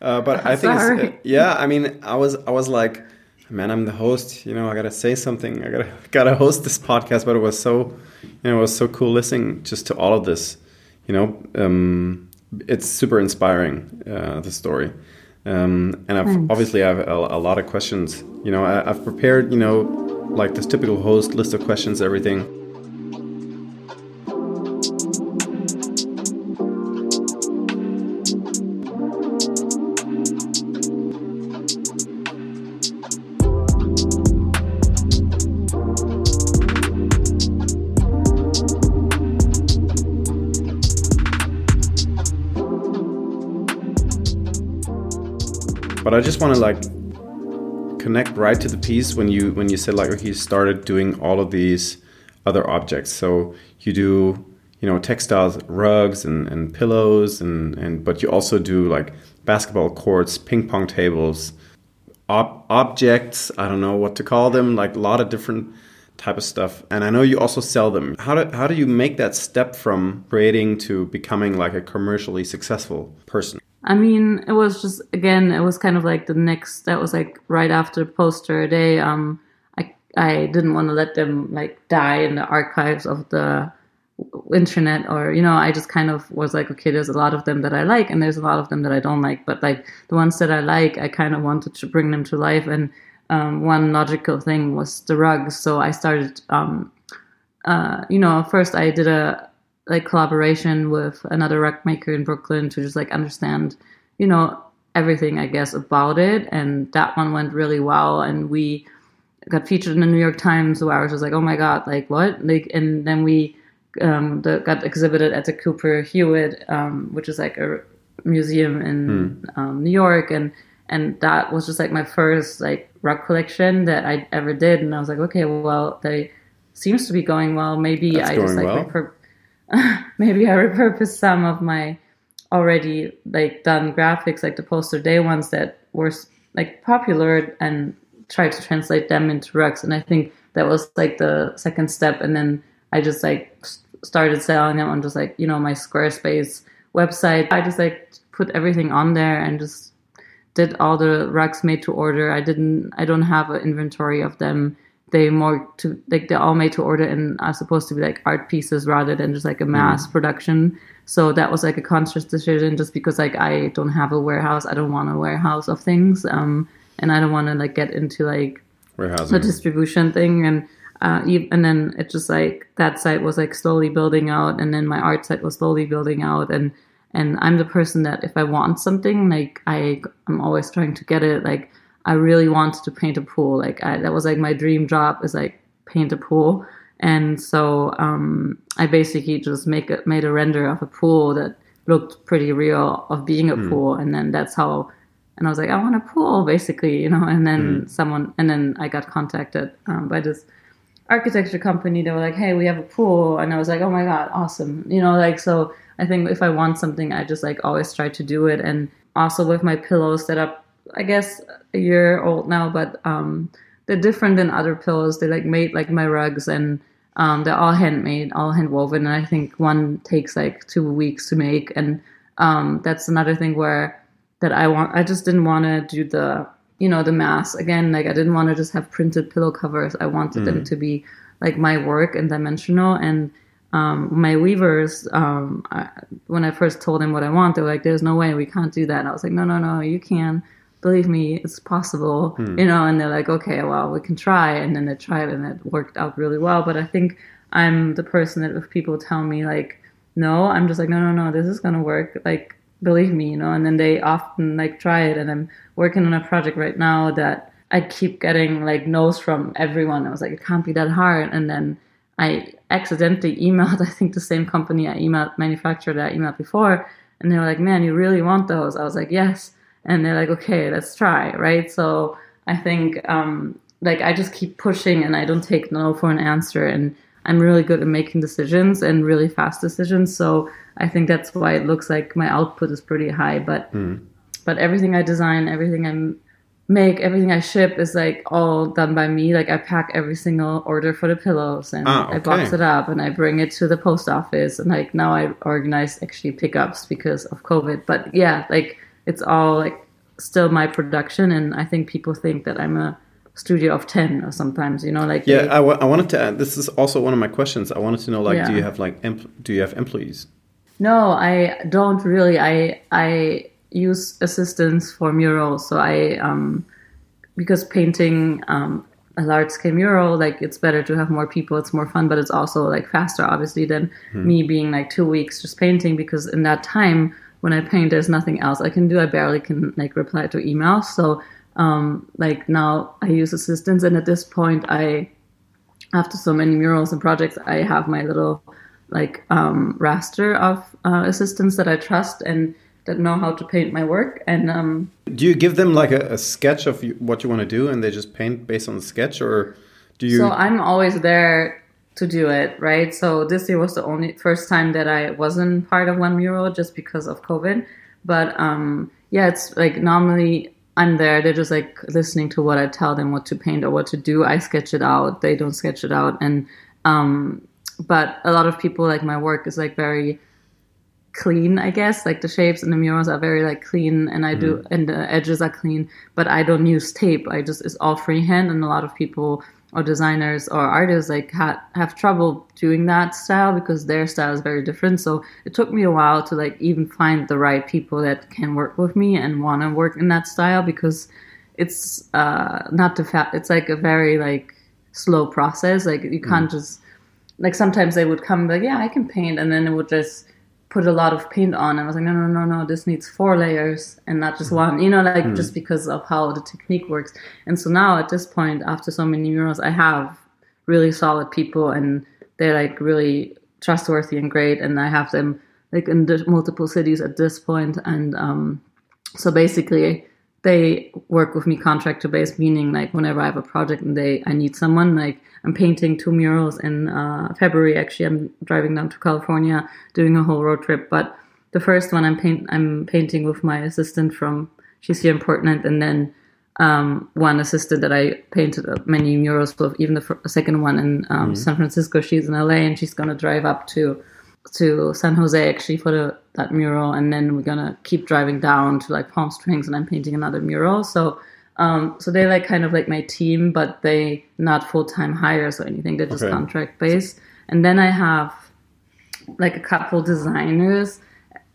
uh, but I think uh, yeah. I mean, I was I was like, man, I'm the host. You know, I gotta say something. I gotta gotta host this podcast. But it was so, you know, it was so cool listening just to all of this. You know, um, it's super inspiring uh, the story, Um, and I've, obviously, I have a, a lot of questions. You know, I, I've prepared, you know, like this typical host list of questions, everything. I just want to like connect right to the piece when you when you said like okay, you started doing all of these other objects. So you do you know textiles, rugs and, and pillows and, and but you also do like basketball courts, ping pong tables, ob- objects. I don't know what to call them. Like a lot of different type of stuff. And I know you also sell them. How do how do you make that step from creating to becoming like a commercially successful person? I mean, it was just again, it was kind of like the next. That was like right after poster day. Um, I I didn't want to let them like die in the archives of the internet, or you know, I just kind of was like, okay, there's a lot of them that I like, and there's a lot of them that I don't like. But like the ones that I like, I kind of wanted to bring them to life. And um, one logical thing was the rugs, so I started. Um, uh, you know, first I did a like collaboration with another rug maker in Brooklyn to just like understand, you know, everything I guess about it. And that one went really well. And we got featured in the New York Times where I was just like, oh my God, like what? Like, and then we um, the, got exhibited at the Cooper Hewitt, um, which is like a museum in um, New York. And, and that was just like my first like rug collection that I ever did. And I was like, okay, well, they seems to be going well. Maybe That's I just like well. repur- maybe I repurposed some of my already like done graphics, like the poster day ones that were like popular, and tried to translate them into rugs. And I think that was like the second step. And then I just like started selling them on just like you know my Squarespace website. I just like put everything on there and just did all the rugs made to order. I didn't. I don't have an inventory of them. They more to like they're all made to order and are supposed to be like art pieces rather than just like a mass production. So that was like a conscious decision, just because like I don't have a warehouse. I don't want a warehouse of things, um, and I don't want to like get into like Warehousing. the distribution thing and uh, and then it just like that site was like slowly building out and then my art site was slowly building out and and I'm the person that if I want something like I I'm always trying to get it like I really wanted to paint a pool like I, that was like my dream job is like paint a pool and so um, I basically just make a, made a render of a pool that looked pretty real of being a pool and then that's how and I was like, I want a pool, basically, you know. And then someone, and then I got contacted um, by this architecture company. They were like, Hey, we have a pool, and I was like, Oh my god, awesome, you know. Like, so I think if I want something, I just like always try to do it. And also with my pillows that are, I guess, a year old now, but um, they're different than other pillows. They like made like my rugs and. Um, they're all handmade, all hand woven, and I think one takes like two weeks to make. And um, that's another thing where that I want. I just didn't want to do the, you know, the mass again. Like I didn't want to just have printed pillow covers. I wanted them to be like my work and dimensional. And um, my weavers, um, I, when I first told them what I want, they were like, "There's no way we can't do that." And I was like, "No, no, no, you can." Believe me, it's possible, hmm. you know. And they're like, "Okay, well, we can try." And then they tried, and it worked out really well. But I think I'm the person that if people tell me like, "No," I'm just like, "No, no, no, this is gonna work." Like, believe me, you know, and then they often like try it. And I'm working on a project right now that I keep getting like no's from everyone. I was like, it can't be that hard. And then I accidentally emailed, I think the same company I emailed, manufacturer that I emailed before. And they were like, man, you really want those? I was like, yes. And they're like, okay, let's try. Right. So I think, um, like I just keep pushing and I don't take no for an answer. And I'm really good at making decisions and really fast decisions. So I think that's why it looks like my output is pretty high. But but everything I design, everything i make, everything I ship is like all done by me. Like I pack every single order for the pillows and Ah, I box it up and I bring it to the post office. And like now I organize actually pickups because of COVID. But yeah, like it's all like still my production. And I think people think that I'm a studio of 10 or sometimes, you know, like Yeah, they- I, wanted to. Add, this is also one of my questions. I wanted to know, like, do you have like, empl- do you have employees? No, I don't really. I I use assistants for murals. So I um, because painting um, a large scale mural, like it's better to have more people. It's more fun, but it's also like faster, obviously, than me being like two weeks just painting. Because in that time when I paint, there's nothing else I can do. I barely can like reply to emails. So um, like now I use assistants, and at this point, I after so many murals and projects, I have my little like um, raster of uh, assistants that I trust and that know how to paint my work. And um, Do you give them like a, a sketch of what you want to do, and they just paint based on the sketch, or do you? so I'm always there to do it, right? So this year was the only first time that I wasn't part of one mural just because of COVID. But um, yeah, it's like normally I'm there. They're just like listening to what I tell them what to paint or what to do. I sketch it out. They don't sketch it out. And um, but a lot of people like my work is like very clean, I guess. Like the shapes and the murals are very like clean, and I do, and the edges are clean. But I don't use tape. I just it's all freehand, and a lot of people or designers or artists like ha- have trouble doing that style because their style is very different. So it took me a while to like even find the right people that can work with me and want to work in that style because it's uh not the fa- it's like a very like slow process. Like you can't just like sometimes they would come like yeah I can paint and then it would just put a lot of paint on and I was like no no no no this needs four layers and not just one you know like just because of how the technique works and so now at this point after so many murals I have really solid people and they're like really trustworthy and great and I have them like in multiple cities at this point. point and um so basically they work with me contractor based meaning like whenever i have a project and they i need someone like i'm painting two murals in uh, february actually i'm driving down to california doing a whole road trip but the first one i'm paint i'm painting with my assistant from she's here in portland and then um, one assistant that I painted uh, many murals with, even the second one in um, San Francisco. She's in LA and she's gonna drive up to to San Jose actually for the, that mural, and then we're gonna keep driving down to like Palm Springs, and I'm painting another mural. So, um, so they're like kind of like my team, but they not full time hires or anything. They're just Okay. contract based. And then I have like a couple designers.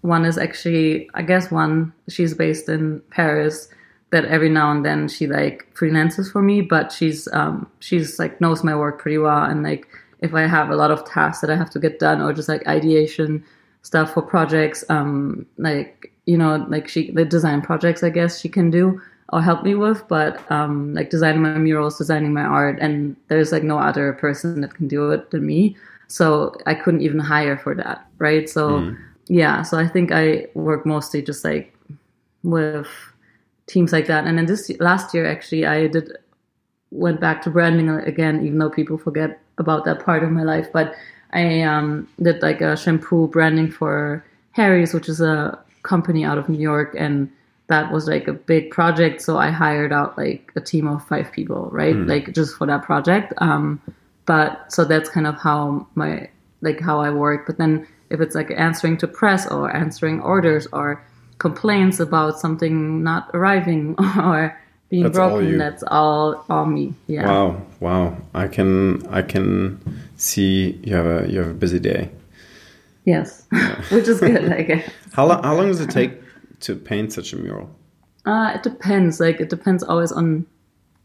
One is actually, I guess, one she's based in Paris. That every now and then she like freelances for me, but she's um she's like knows my work pretty well, and like if I have a lot of tasks that I have to get done or just like ideation stuff for projects, um like you know like she the design projects I guess she can do or help me with, but um like designing my murals, designing my art, and there's like no other person that can do it than me. So I couldn't even hire for that, right? So yeah, so I think I work mostly just like with teams like that. And then this last year, actually, I did went back to branding again, even though people forget about that part of my life. But I um, did like a shampoo branding for Harry's, which is a company out of New York, and that was like a big project. So I hired out like a team of five people, right? Like just for that project. Um, but so that's kind of how my like how I work. But then if it's like answering to press or answering orders or complaints about something not arriving or being That's broken, you. that's all all me. Yeah. Wow, wow! I can I can see you have a you have a busy day. Yes. Which is good, I guess. How long how long does it take to paint such a mural? Uh, it depends. Like it depends always on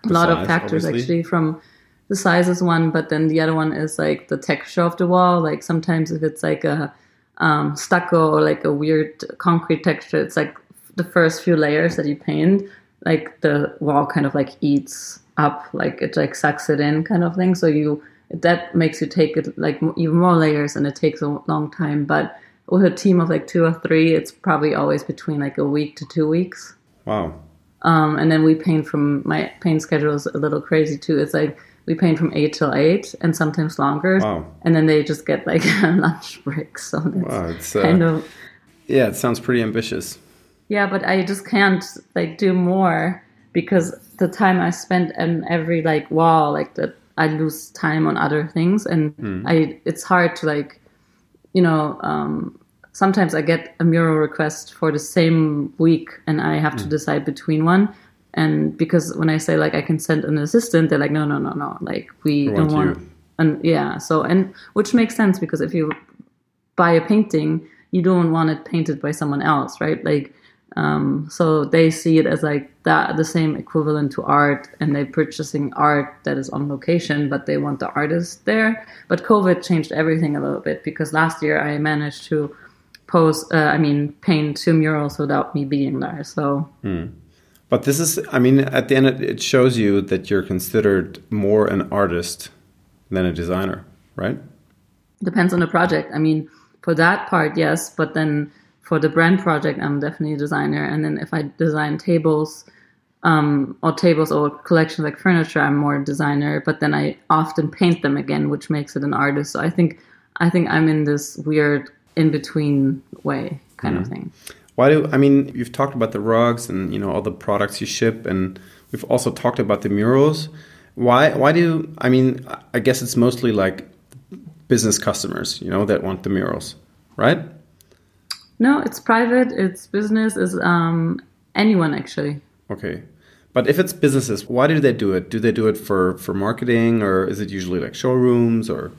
a lot size, of factors obviously. actually. From the size is one, but then the other one is like the texture of the wall. Like sometimes if it's like a um, stucco or like a weird concrete texture, it's like the first few layers that you paint, like the wall kind of like eats up, like it like sucks it in, kind of thing. So you that makes you take it like even more layers, and it takes a long time. But with a team of like two or three, it's probably always between like a week to two weeks. Wow, Um, and then we paint from my paint schedule is a little crazy too. It's like we paint from eight till eight, and sometimes longer. Wow. And then they just get like a lunch break, so that's wow! It's uh, kind of yeah, it sounds pretty ambitious. yeah. But I just can't like do more because the time I spend on every like wall, like that, I lose time on other things, and I it's hard to like, you know. Um, sometimes I get a mural request for the same week, and I have to decide between one. And because when I say like I can send an assistant, they're like, no, no, no, no, like we don't want want. you. And yeah, so and which makes sense because if you buy a painting, you don't want it painted by someone else, right? Like Um, so they see it as like that the same equivalent to art, and they're purchasing art that is on location, but they want the artist there. But COVID changed everything a little bit because last year I managed to post, uh, I mean, paint two murals without me being there. So. But this is, I mean, at the end, it shows you that you're considered more an artist than a designer, right? depends on the project. I mean, for that part, yes, but then for the brand project, I'm definitely a designer. And then if I design tables, um, or tables or collections like furniture, I'm more a designer. But then I often paint them again, which makes it an artist. So I think I think I'm in this weird in between way kind of thing. Why do I mean you've talked about the rugs and you know all the products you ship and we've also talked about the murals. Why why do I mean I guess it's mostly like business customers, you know, that want the murals, right? No, it's private. It's business. Is um, anyone actually? Okay. But if it's businesses, why do they do it? Do they do it for for marketing or is it usually like showrooms or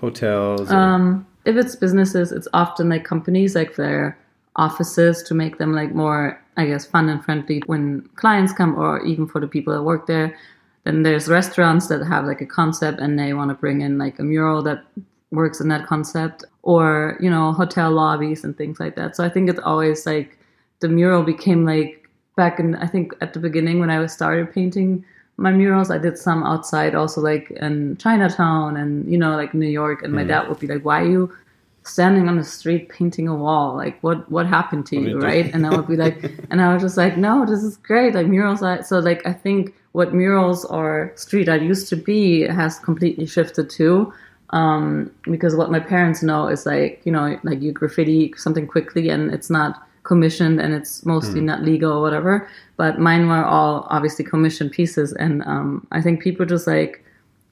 hotels? or- Um, if it's businesses, it's often like companies, like their offices to make them like more, I guess, fun and friendly when clients come, or even for the people that work there. Then there's restaurants that have like a concept and they want to bring in like a mural that works in that concept, or you know, hotel lobbies and things like that. So I think it's always like the mural became like back in I think at the beginning when I was started painting my murals, I did some outside also like in Chinatown and you know like New York and my dad would be like, Why are you standing on the street painting a wall? Like what what happened to What you? Right? And I would be like and I was just like, No, this is great. Like murals are so like I think what murals or street art used to be has completely shifted too um, because what my parents know is like you know like you graffiti something quickly and it's not commissioned and it's mostly not legal or whatever. But mine were all obviously commissioned pieces and um, i think people just like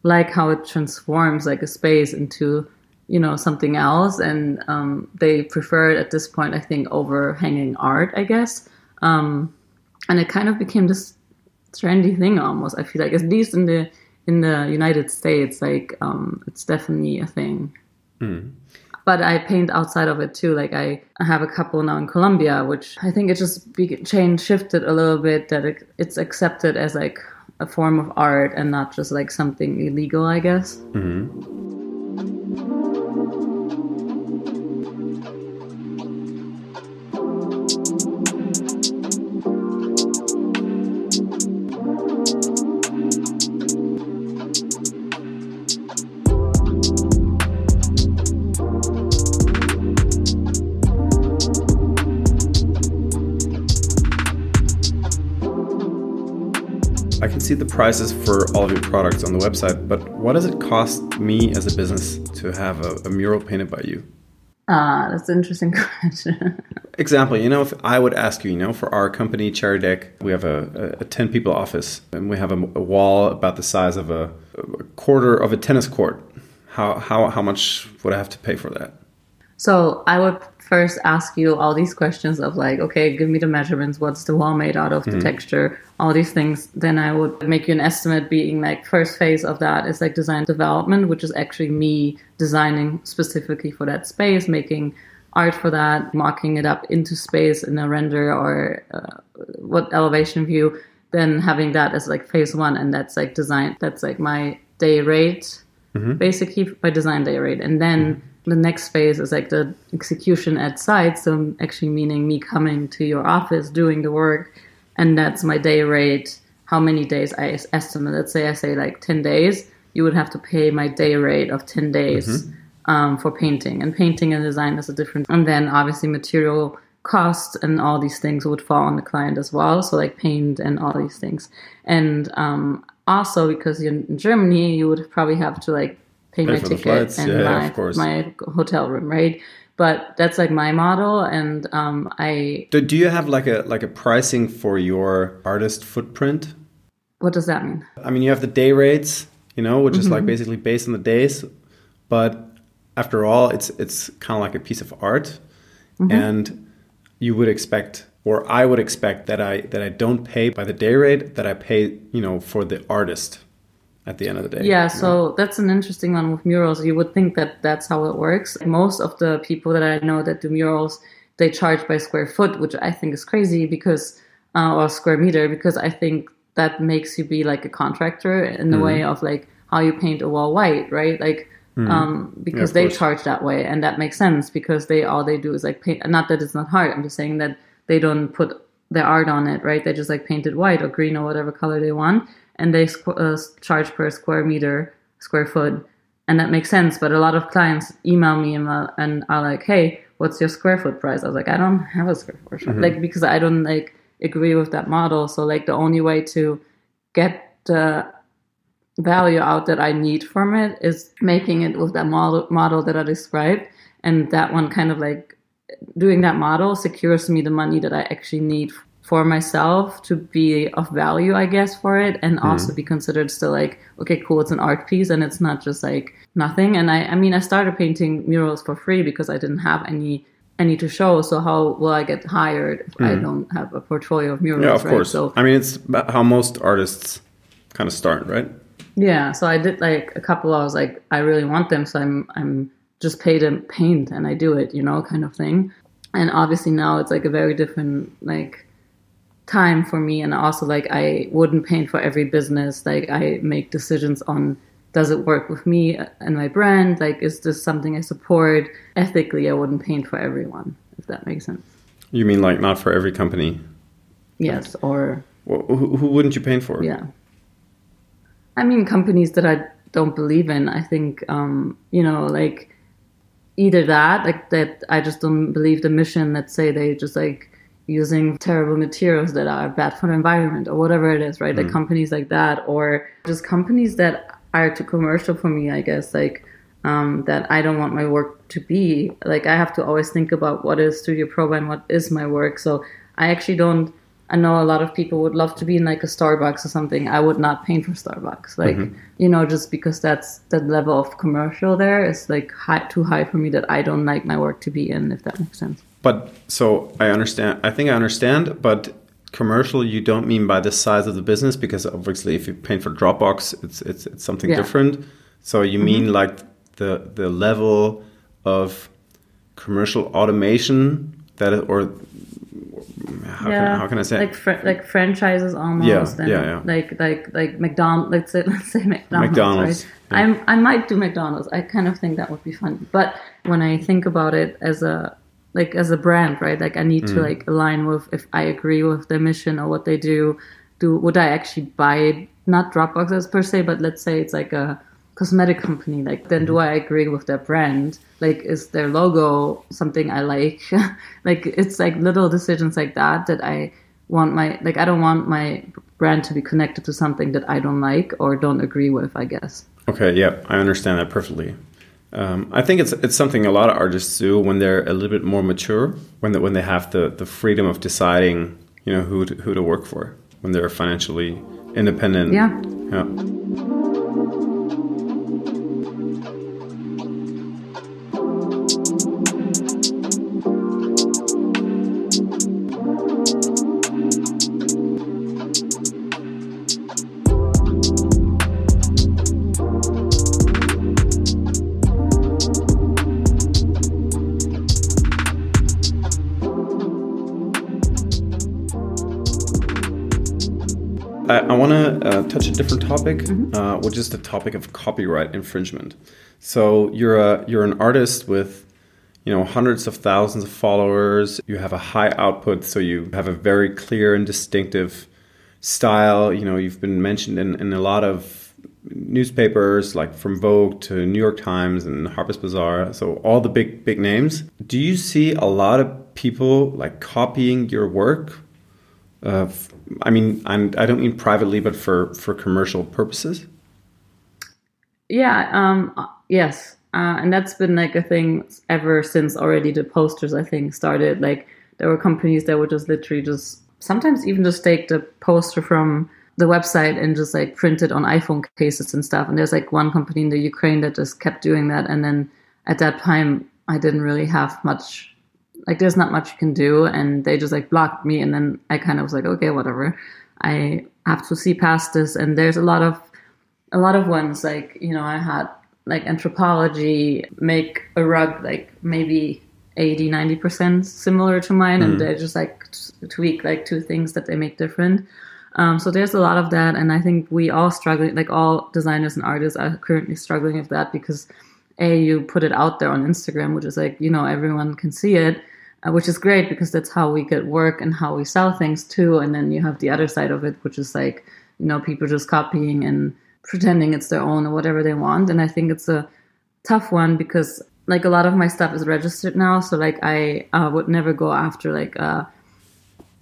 like how it transforms like a space into you know something else. And um, they prefer it at this point i think over hanging art i guess. Um, and it kind of became this trendy thing almost i feel like. At least in the in the united states like um it's definitely a thing. But i paint outside of it too like i, have a couple now in colombia which i think it just be, changed shifted a little bit that it, it's accepted as like a form of art and not just like something illegal i guess. I see the prices for all of your products on the website, but what does it cost me as a business to have a, a mural painted by you? ah that's an interesting question Example, you know, if I would ask you, you know, for our company, Cherrydeck, we have a, a, a 10 people office and we have a, a wall about the size of a, a quarter of a tennis court. How, how, how much would I have to pay for that? So I would first ask you all these questions of like, okay, give me the measurements. What's the wall made out of? The hmm. texture, all these things. Then I would make you an estimate. Being like first phase of that is like design development, which is actually me designing specifically for that space, making art for that, mocking it up into space in a render or uh, what elevation view. Then having that as like phase one, and that's like design. That's like my day rate mm-hmm. basically my design day rate. And then mm-hmm. The next phase is like the execution at site. So actually meaning me coming to your office, doing the work. And that's my day rate. How many days I es- estimate. Let's say I say like 10 days. You would have to pay my day rate of 10 days um, for painting. And painting and design is a different. And then obviously material costs and all these things would fall on the client as well. So like paint and all these things. And um, also because you're in Germany, you would probably have to like pay, Pay my ticket flights. and Yeah, my, of course. my hotel room, right? But that's like my model, and um, I. Do, do you have like a like a pricing for your artist footprint? What does that mean? I mean, you have the day rates, you know, which is like basically based on the days, but after all, it's it's kind of like a piece of art, and you would expect, or I would expect that I that I don't pay by the day rate, that I pay, you know, for the artist at the end of the day. Yeah, so that's an interesting one with murals. You would think that that's how it works. Most of the people that I know that do murals, they charge by square foot, which I think is crazy because uh, or square meter because I think that makes you be like a contractor in the Mm-hmm. way of like how you paint a wall white, right? Like um, because of they course. charge that way, and that makes sense because they all they do is like paint. Not that it's not hard. I'm just saying that they don't put their art on it, right? They just like paint it white or green or whatever color they want, and they squ- uh, charge per square meter, square foot, and that makes sense. But a lot of clients email me and, uh, and are like, "Hey, what's your square foot price?" I was like, "I don't have a square foot, Mm-hmm. like because I don't like agree with that model. So like the only way to get the value out that I need from it is making it with that model model that I described, and that one kind of like doing that model secures me the money that I actually need for myself to be of value, I guess, for it, and hmm. also be considered still like okay, cool, it's an art piece, and it's not just like nothing. And I, I mean, I started painting murals for free because I didn't have any any to show. So how will I get hired if I hmm. don't have a portfolio of murals? Yeah, of right? course. So I mean, it's how most artists kind of start, right? Yeah, so I did like a couple. I was like, I really want them, so I'm I'm just paid to paint and I do it, you know, kind of thing. And obviously now it's like a very different like time for me, and also like I wouldn't paint for every business. Like I make decisions on does it work with me and my brand? Like is this something I support? Ethically, I wouldn't paint for everyone, if that makes sense. You mean like not for every company? Yes, or Wh- Who, who wouldn't you paint for? Yeah. I mean, companies that I don't believe in, I think, um, you know, like either that, like that I just don't believe the mission that say they just like using terrible materials that are bad for the environment or whatever it is, right? Like companies like that, or just companies that are too commercial for me, I guess, like um, that I don't want my work to be. Like I have to always think about what is Studio Proba and what is my work. So I actually don't. I know a lot of people would love to be in like a Starbucks or something. I would not paint for Starbucks, like you know, just because that's the level of commercial there is like high, too high for me that I don't like my work to be in. If that makes sense. But so I understand. I think I understand. But commercial, you don't mean by the size of the business because obviously, if you paint for Dropbox, it's it's, it's something Yeah. different. So you mm-hmm. mean like the the level of commercial automation that or how can how can I say like fr- like franchises almost? Yeah, and yeah, yeah. Like like like McDonald's. Let's say let's say McDonald's. McDonald's, Right? yeah. I'm I might do McDonald's. I kind of think that would be fun. But when I think about it as a like as a brand, right? Like I need Mm. to like align with if I agree with their mission or what they do. Do would I actually buy not Dropboxes per se, but let's say it's like a cosmetic company like then do i agree with their brand like is their logo something i like like it's like little decisions like that that i want my like i don't want my brand to be connected to something that i don't like or don't agree with i guess Okay, yeah, I understand that perfectly. Um, I think it's it's something a lot of artists do when they're a little bit more mature, when they, when they have the, the freedom of deciding, you know, who to, who to work for, when they're financially independent. Yeah. Yeah. I, want to uh, touch a different topic, uh, which is the topic of copyright infringement. So you're a you're an artist with you know hundreds of thousands of followers. You have a high output, so you have a very clear and distinctive style. You know you've been mentioned in, in a lot of newspapers like from Vogue to New York Times and Harper's Bazaar. So all the big big names. Do you see a lot of people like copying your work? Uh, I mean, I'm, I don't mean privately, but for, for commercial purposes. Yeah, um, yes. Uh, and that's been like a thing ever since already the posters, I think, started. Like, there were companies that would just literally just sometimes even just take the poster from the website and just like print it on iPhone cases and stuff. And there's like one company in the Ukraine that just kept doing that. And then at that time, I didn't really have much like there's not much you can do and they just like blocked me and then i kind of was like okay whatever. I have to see past this and there's a lot of a lot of ones like you know i had like Anthropologie make a rug like maybe 80 90% similar to mine and they just like t- tweak like two things that they make different. Um, so there's a lot of that and i think we all struggling like all designers and artists are currently struggling with that because a you put it out there on instagram which is like you know everyone can see it uh, which is great because that's how we get work and how we sell things too. And then you have the other side of it which is like you know people just copying and pretending it's their own or whatever they want. And i think it's a tough one because like a lot of my stuff is registered now. So like i uh, would never go after like uh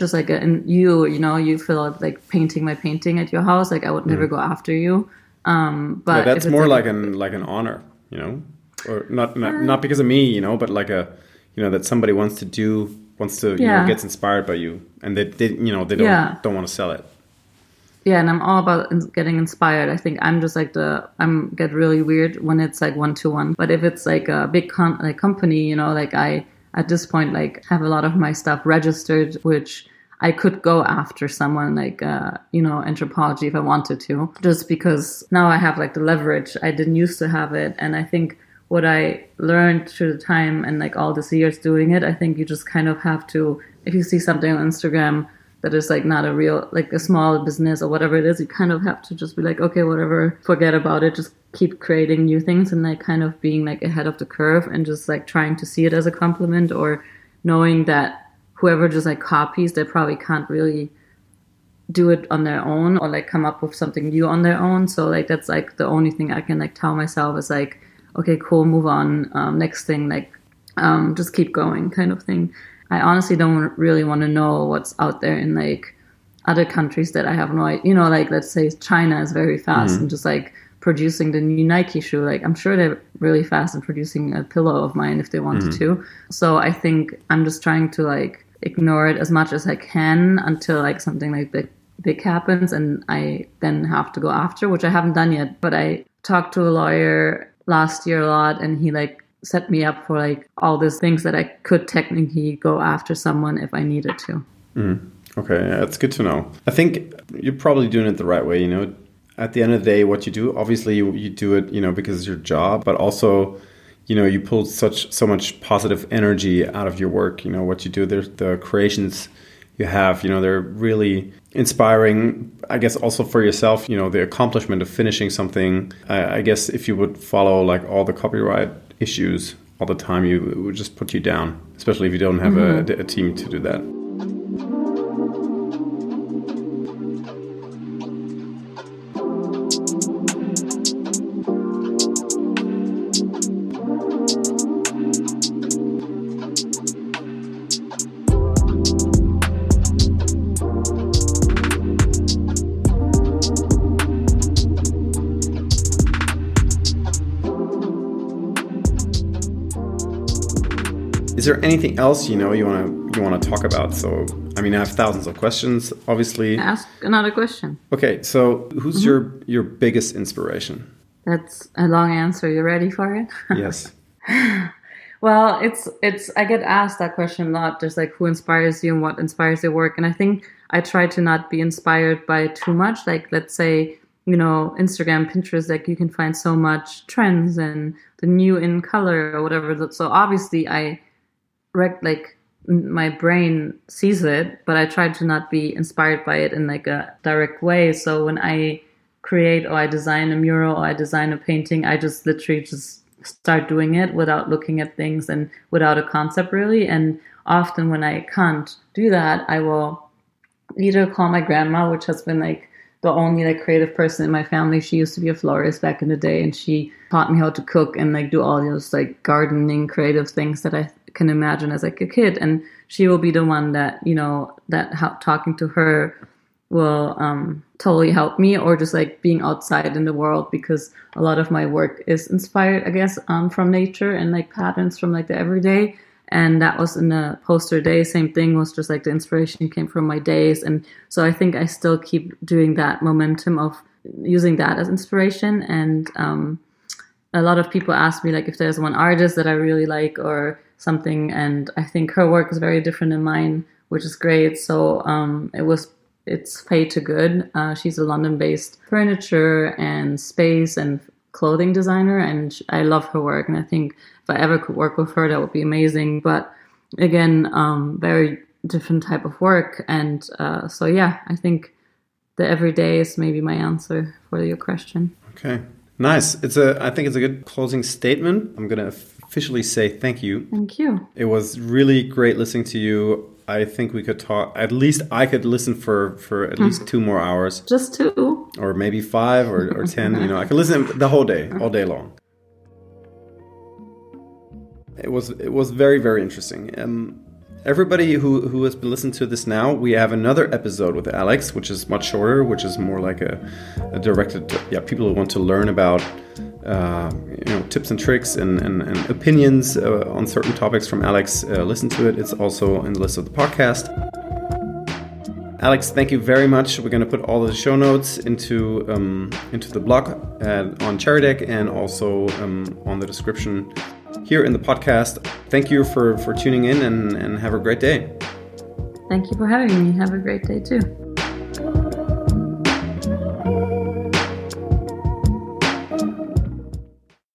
just like a, and you you know you feel like painting my painting at your house. Like i would never go after you. Um but Yeah, that's more a- like an like an honor, you know, or not not, um, not because of me, you know, but like a you know that somebody wants to do wants to you know gets inspired by you, and they, they you know they don't Yeah. don't want to sell it. yeah and i'm all about getting inspired i think i'm just like the i'm get really weird when it's like one to one but if it's like a big con- like company you know like i at this point like have a lot of my stuff registered which i could go after someone like uh you know Anthropologie if i wanted to just because now i have like the leverage. I didn't used to have it. And i think what i learned through the time and like all these years doing it i think you just kind of have to if you see something on instagram that is like not a real like a small business or whatever it is you kind of have to just be like okay whatever forget about it. Just keep creating new things and like kind of being like ahead of the curve and just like trying to see it as a compliment or knowing that whoever just like copies they probably can't really do it on their own or like come up with something new on their own. So like that's like the only thing i can like tell myself is like okay cool move on um, next thing like um, just keep going kind of thing. I honestly don't really want to know what's out there in like other countries that i have no idea you know like let's say china is very fast and just like producing the new nike shoe like i'm sure they're really fast in producing a pillow of mine if they wanted to. So i think i'm just trying to like ignore it as much as i can until like something like big big happens and i then have to go after which i haven't done yet but i talked to a lawyer last year a lot and he like set me up for like all these things that i could technically go after someone if i needed to Mm. Okay, it's good to know. I think you're probably doing it the right way. You know, at the end of the day, what you do, obviously, you, you do it, you know, because it's your job, but also, you know, you pull such so much positive energy out of your work. You know, what you do, there's the creations you have. You know, they're really inspiring. I guess also for yourself. You know, the accomplishment of finishing something. I, I guess if you would follow like all the copyright issues all the time, you it would just put you down. Especially if you don't have a, mm-hmm. a team to do that. Anything else you know you want to you want to talk about? So, I mean, I have thousands of questions, obviously. ask another question Okay, so who's mm-hmm. your your biggest inspiration? that's a long answer you ready for it Yes. Well, it's it's I get asked that question a lot. There's like who inspires you and what inspires your work, and I think I try to not be inspired by too much. Like let's say you know Instagram, Pinterest, like you can find so much trends and the new in color or whatever. So obviously I rec- like my brain sees it, but I try to not be inspired by it in like a direct way. So when I create or I design a mural or I design a painting, I just literally just start doing it without looking at things and without a concept really. And often when I can't do that, I will either call my grandma, which has been like the only like creative person in my family. She used to be a florist back in the day and she taught me how to cook and like do all those like gardening creative things that I can imagine as like a kid. And she will be the one that, you know, that talking to her will um, totally help me or just like being outside in the world because a lot of my work is inspired i guess um, from nature and like patterns from like the everyday. And that was in the poster day. Same thing was just like the inspiration came from my days. And so i think i still keep doing that momentum of using that as inspiration. And um, a lot of people ask me like if there's one artist that i really like or something and i think her work is very different than mine which is great so um, it was it's Faye Toogood. Uh, she's a London-based furniture and space and clothing designer, and I love her work. And I think if I ever could work with her, that would be amazing. But again, um, very different type of work, and uh, so yeah, I think the everyday is maybe my answer for your question. Okay, nice. It's a. I think it's a good closing statement. I'm gonna officially say thank you. Thank you. It was really great listening to you. I think we could talk. At least I could listen for for at least two more hours, Just two. or maybe five or, or ten. You know, I could listen the whole day, all day long. It was it was very very interesting. Um, everybody who who has been listening to this now, we have another episode with Alex, which is much shorter, which is more like a, a directed to, yeah people who want to learn about uh, you know tips and tricks and and, and opinions uh, on certain topics from Alex. Uh, listen to it. It's also in the list of the podcast. Alex, thank you very much. We're going to put all the show notes into um, into the blog and on Cherrydeck and also um, on the description here in the podcast. Thank you for for tuning in and, and have a great day. Thank you for having me. Have a great day too.